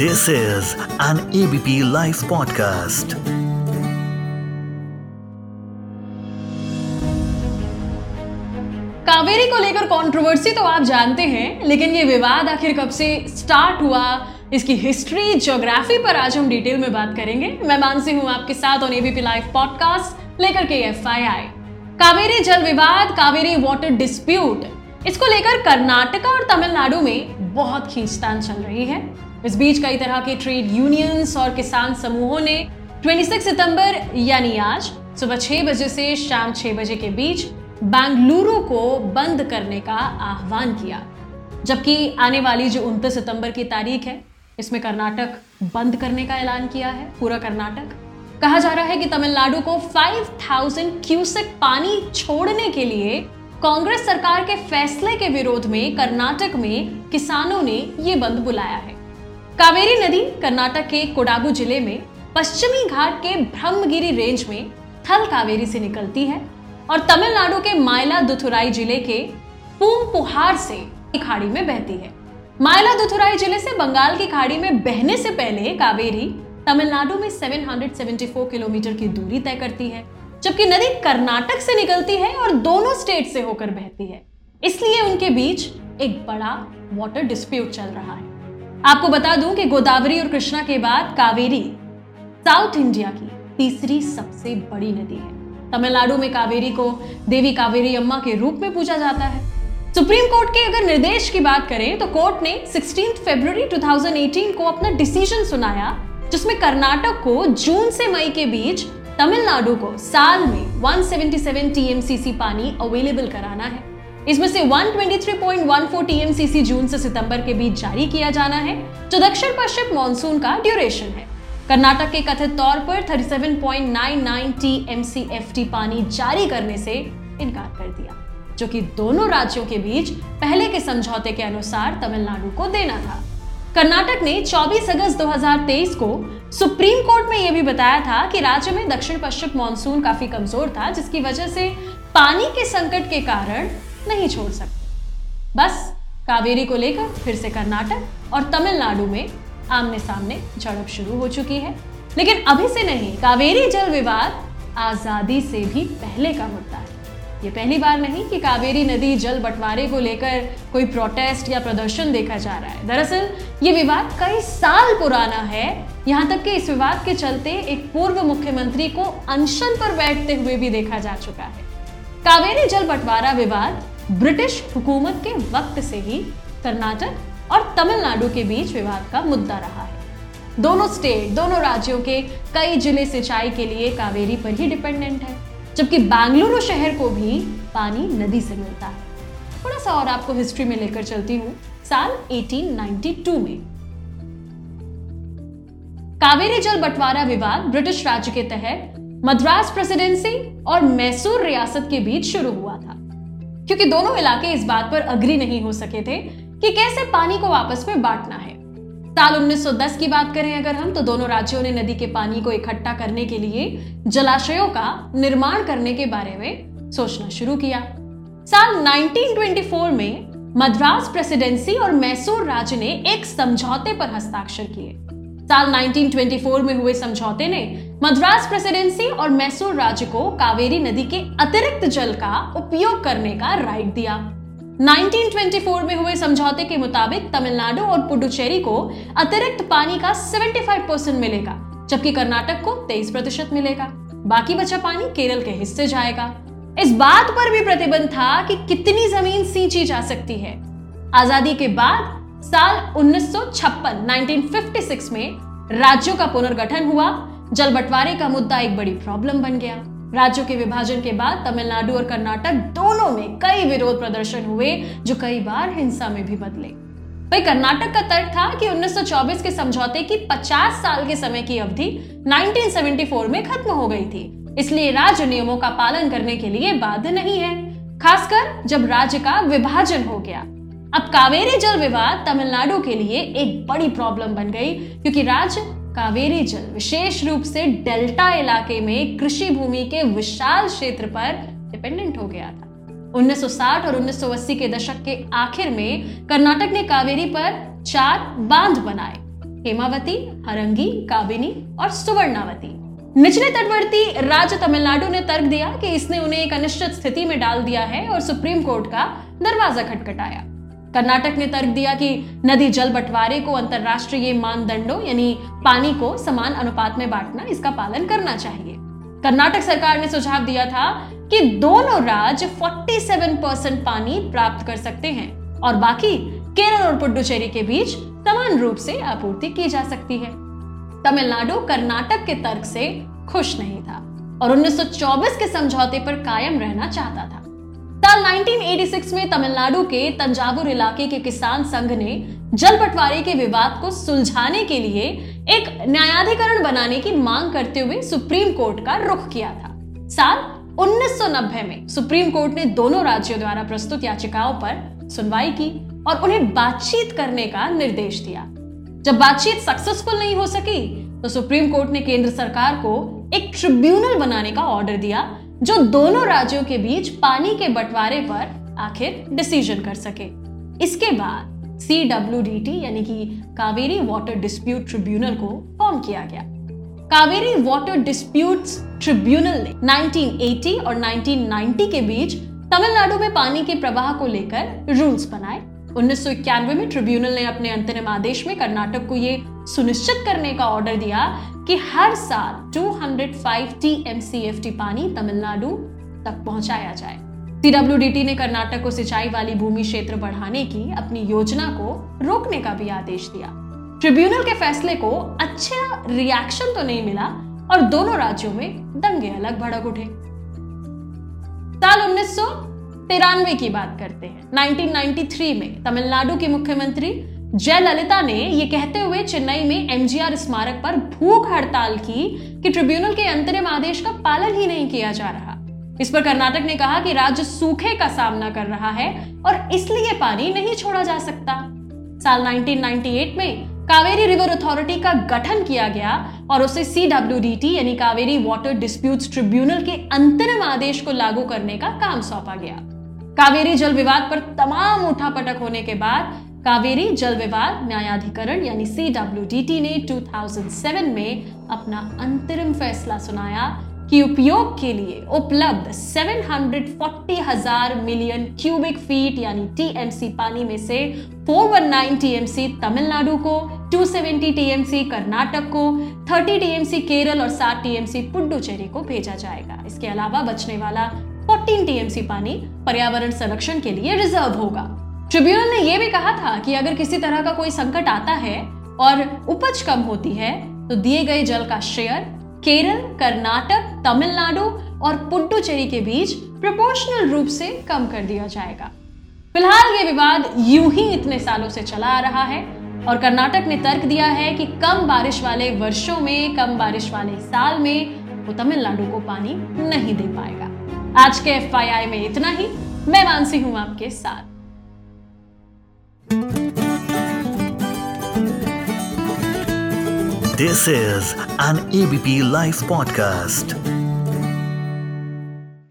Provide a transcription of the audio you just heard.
This is an ABP Life podcast. Kaveri को लेकर controversy तो आप जानते हैं, लेकिन ये विवाद आखिर कब से स्टार्ट हुआ? इसकी हिस्ट्री ज्योग्राफी पर आज हम डिटेल में बात करेंगे। मैं मानसी हूँ आपके साथ ऑन एबीपी लाइव पॉडकास्ट लेकर के FII कावेरी जल विवाद, कावेरी वाटर डिस्प्यूट इसको लेकर कर्नाटका और तमिलनाडु में बहुत खींचतान चल रही है। इस बीच कई तरह के ट्रेड यूनियंस और किसान समूहों ने 26 सितंबर, यानी आज, सुबह छह बजे से शाम छह बजे के बीच बेंगलुरु को बंद करने का आह्वान किया। जबकि आने वाली जो उनतीस सितंबर की तारीख है, इसमें कर्नाटक बंद करने का ऐलान किया है, पूरा कर्नाटक। कहा जा रहा है कि तमिलनाडु को 5000 क्यूसेक पानी छोड़ने के लिए कांग्रेस सरकार के फैसले के विरोध में कर्नाटक में किसानों ने ये बंद बुलाया है। कावेरी नदी कर्नाटक के कोडागु ज़िले में पश्चिमी घाट के ब्रह्मगिरी रेंज में थल कावेरी से निकलती है और तमिलनाडु के मायला दुथुराई ज़िले के पूम पुहार से खाड़ी में बहती है। मायला दुथुराई ज़िले से बंगाल की खाड़ी में बहने से पहले कावेरी तमिलनाडु में 774 किलोमीटर की दूरी तय करती है। जबकि नदी कर्नाटक से निकलती है और दोनों स्टेट से होकर बहती है। इसलिए उनके बीच एक बड़ा वाटर डिस्प्यूट चल रहा है। आपको बता दूँ कि गोदावरी और कृष्णा के बाद कावेरी साउथ इंडिया की तीसरी सबसे बड़ी नदी है। तमिलनाडु में कावेरी को देवी कावेरी अम्मा के रूप में पूजा जाता है। सुप्रीम कोर्ट के अगर निर्देश की बात करें तो कोर्ट ने 16 फरवरी 2018 को अपना डिसीज़न सुनाया, जिसमें कर्नाटक को जून से मई के बीच तमिलनाडु को साल में 177 टीएमसीसी पानी अवेलेबल कराना है। इसमें से 123.14 टीएमसीसी जून से सितंबर के बीच जारी किया जाना है, जो दक्षिण पश्चिम मानसून का ड्यूरेशन है। कर्नाटक के कथित तौर पर 37.99 टीएमसीएफटी पानी जारी करने से इनकार कर दिया, जो कि दोनों राज्यों के बीच पहले के समझौते के अनुसार तमिलनाडु को देना था। कर्नाटक ने 24 अगस्त 2023 को सुप्रीम कोर्ट में यह भी बताया था कि राज्य में दक्षिण पश्चिम मानसून काफ़ी कमज़ोर था, जिसकी वजह से पानी के संकट के कारण नहीं छोड़ सकते बस, कावेरी को लेकर फिर से कर्नाटक और तमिलनाडु में आमने सामने झड़प शुरू हो चुकी है। लेकिन अभी से नहीं, कावेरी जल विवाद आज़ादी से भी पहले का मुद्दा है। ये पहली बार नहीं कि कावेरी नदी जल बंटवारे को लेकर कोई प्रोटेस्ट या प्रदर्शन देखा जा रहा है। दरअसल, ये विवाद कई साल पुराना है। यहाँ तक कि इस विवाद के चलते एक पूर्व मुख्यमंत्री को अनशन पर बैठते हुए भी देखा जा चुका है। कावेरी जल बंटवारा विवाद ब्रिटिश हुकूमत के वक्त से ही कर्नाटक और तमिलनाडु के बीच विवाद का मुद्दा रहा है। दोनों स्टेट दोनों राज्यों के कई ज़िले सिंचाई के लिए कावेरी पर ही डिपेंडेंट है। जबकि बेंगलुरु शहर को भी पानी नदी से मिलता है। थोड़ा सा और आपको हिस्ट्री में लेकर चलती हूँ, साल 1892 में। कावेरी जल बंटवारा विवाद ब्रिटिश राज्य के तहत मद्रास प्रेसिडेंसी और मैसूर रियासत के बीच शुरू हुआ था। क्योंकि दोनों इलाके इस बात पर अग्री नहीं हो सके थे कि कैसे पानी को आपस में बांटना। साल 1910 की बात करें अगर हम तो दोनों राज्यों ने नदी के पानी को इकट्ठा करने के लिए जलाशयों का निर्माण करने के बारे में सोचना शुरू किया। साल 1924 में मद्रास प्रेसिडेंसी और मैसूर राज्य ने एक समझौते पर हस्ताक्षर किए। साल 1924 में हुए समझौते ने मद्रास प्रेसिडेंसी और मैसूर राज्य को कावेरी नदी के अतिरिक्त जल का उपयोग करने का राइट दिया। 1924 में हुए समझौते के मुताबिक तमिलनाडु और पुडुचेरी को अतिरिक्त पानी का 75 परसेंट मिलेगा, जबकि कर्नाटक को 23 प्रतिशत मिलेगा। बाकी बचा पानी केरल के हिस्से जाएगा। इस बात पर भी प्रतिबंध था कि कितनी ज़मीन सींची जा सकती है। आज़ादी के बाद साल 1956 1956 में राज्यों का पुनर्गठन हुआ। जल बंटवारे का मुद्दा एक बड़ी प्रॉब्लम बन गया। राज्यों के विभाजन के बाद तमिलनाडु और कर्नाटक दोनों में कई विरोध प्रदर्शन हुए, जो कई बार हिंसा में भी बदले। वही कर्नाटक का तर्क था कि 1924 के समझौते की 50 साल के समय की अवधि 1974 में खत्म हो गई थी। इसलिए राज्य नियमों का पालन करने के लिए बाध्य नहीं है। खासकर जब राज्य का विभाजन हो गया। अब कावेरी जल विवाद तमिलनाडु के लिए एक बड़ी प्रॉब्लम बन गई, क्योंकि राज्य कावेरी जल, विशेष रूप से डेल्टा इलाके में कृषि भूमि के विशाल क्षेत्र पर डिपेंडेंट हो गया था। 1960 और 1980 के दशक के आखिर में कर्नाटक ने कावेरी पर चार बाँध बनाए, हेमावती, हरंगी काबिनी और सुवर्णावती। निचले तटवर्ती राज्य तमिलनाडु ने तर्क दिया कि इसने उन्हें एक अनिश्चित स्थिति में डाल दिया है और सुप्रीम कोर्ट का दरवाज़ा खटखटाया। कर्नाटक ने तर्क दिया कि नदी जल बंटवारे को अंतरराष्ट्रीय मानदंडों, यानी पानी को समान अनुपात में बांटना, इसका पालन करना चाहिए। कर्नाटक सरकार ने सुझाव दिया था कि दोनों राज्य 47 परसेंट पानी प्राप्त कर सकते हैं और बाकी केरल और पुडुचेरी के बीच समान रूप से आपूर्ति की जा सकती है। तमिलनाडु कर्नाटक के तर्क से खुश नहीं था और 1924 के समझौते पर कायम रहना चाहता था। साल 1986 में तमिलनाडु के तंजावुर इलाके के किसान संघ ने जल बंटवारे के विवाद को सुलझाने के लिए एक न्यायाधिकरण बनाने की मांग करते हुए सुप्रीम कोर्ट का रुख किया था। साल 1990 में सुप्रीम कोर्ट ने दोनों राज्यों द्वारा प्रस्तुत याचिकाओं पर सुनवाई की और उन्हें बातचीत करने का निर्देश दिया। जब बातचीत सक्सेसफुल नहीं हो सकी तो सुप्रीम कोर्ट ने केंद्र सरकार को एक ट्रिब्यूनल बनाने का ऑर्डर दिया जो दोनों राज्यों के बीच पानी के बंटवारे पर आखिर डिसीज़न कर सके। इसके बाद सी डब्ल्यू डी टी यानी कि कावेरी वाटर डिस्प्यूट ट्रिब्यूनल को फॉर्म किया गया। कावेरी वाटर डिस्प्यूट ट्रिब्यूनल ने 1980 और 1990 के बीच तमिलनाडु में पानी के प्रवाह को लेकर रूल्स बनाए। उन्नीस में ट्रिब्यूनल ने अपने अंतरिम आदेश में कर्नाटक को यह सुनिश्चित करने का ऑर्डर दिया कि हर साल 205 टीएमसीएफटी पानी तमिलनाडु तक पहुँचाया जाए। सीडब्ल्यूडीटी ने कर्नाटक को सिंचाई वाली भूमि क्षेत्र बढ़ाने की अपनी योजना को रोकने का भी आदेश दिया। ट्रिब्यूनल के फैसले को अच्छा रिएक्शन तो नहीं मिला और दोनों राज्यों में दंगे अलग भड़क उठे। साल उन्नीस तिरानवे की बात करते हैं। 1993 में तमिलनाडु की मुख्यमंत्री जयललिता ने यह कहते हुए चेन्नई में एमजीआर स्मारक पर भूख हड़ताल की कि ट्रिब्यूनल के अंतरिम आदेश का पालन ही नहीं किया जा रहा। इस पर कर्नाटक ने कहा कि राज्य सूखे का सामना कर रहा है और इसलिए पानी नहीं छोड़ा जा सकता। साल 1998 में कावेरी रिवर अथॉरिटी का गठन किया गया और उसे सीडब्ल्यूडीटी यानी कावेरी वाटर डिस्प्यूट्स ट्रिब्यूनल के अंतरिम आदेश को लागू करने का काम सौंपा गया। कावेरी जल विवाद पर तमाम उठापटक होने के बाद कावेरी जल विवाद न्यायाधिकरण यानी सी ने 2007 में अपना अंतरिम फैसला सुनाया कि उपयोग के लिए उपलब्ध 740 हज़ार मिलियन क्यूबिक फीट यानी टीएमसी पानी में से 419 टीएमसी तमिलनाडु को 270 टीएमसी कर्नाटक को 30 टीएमसी केरल और 7 टीएमसी पुडुचेरी को भेजा जाएगा। इसके अलावा बचने वाला 14 टीएमसी पानी पर्यावरण संरक्षण के लिए रिज़र्व होगा। ट्रिब्यूनल ने यह भी कहा था कि अगर किसी तरह का कोई संकट आता है और उपज कम होती है तो दिए गए जल का शेयर केरल, कर्नाटक, तमिलनाडु और पुडुचेरी के बीच प्रोपोर्शनल रूप से कम कर दिया जाएगा। फ़िलहाल ये विवाद यूँ ही इतने सालों से चला आ रहा है और कर्नाटक ने तर्क दिया है कि कम बारिश वाले वर्षों में, कम बारिश वाले साल में वो तमिलनाडु को पानी नहीं दे पाएगा। आज के एफ़ में इतना ही। मैं मानसी हूँ आपके साथ। This is an ABP live podcast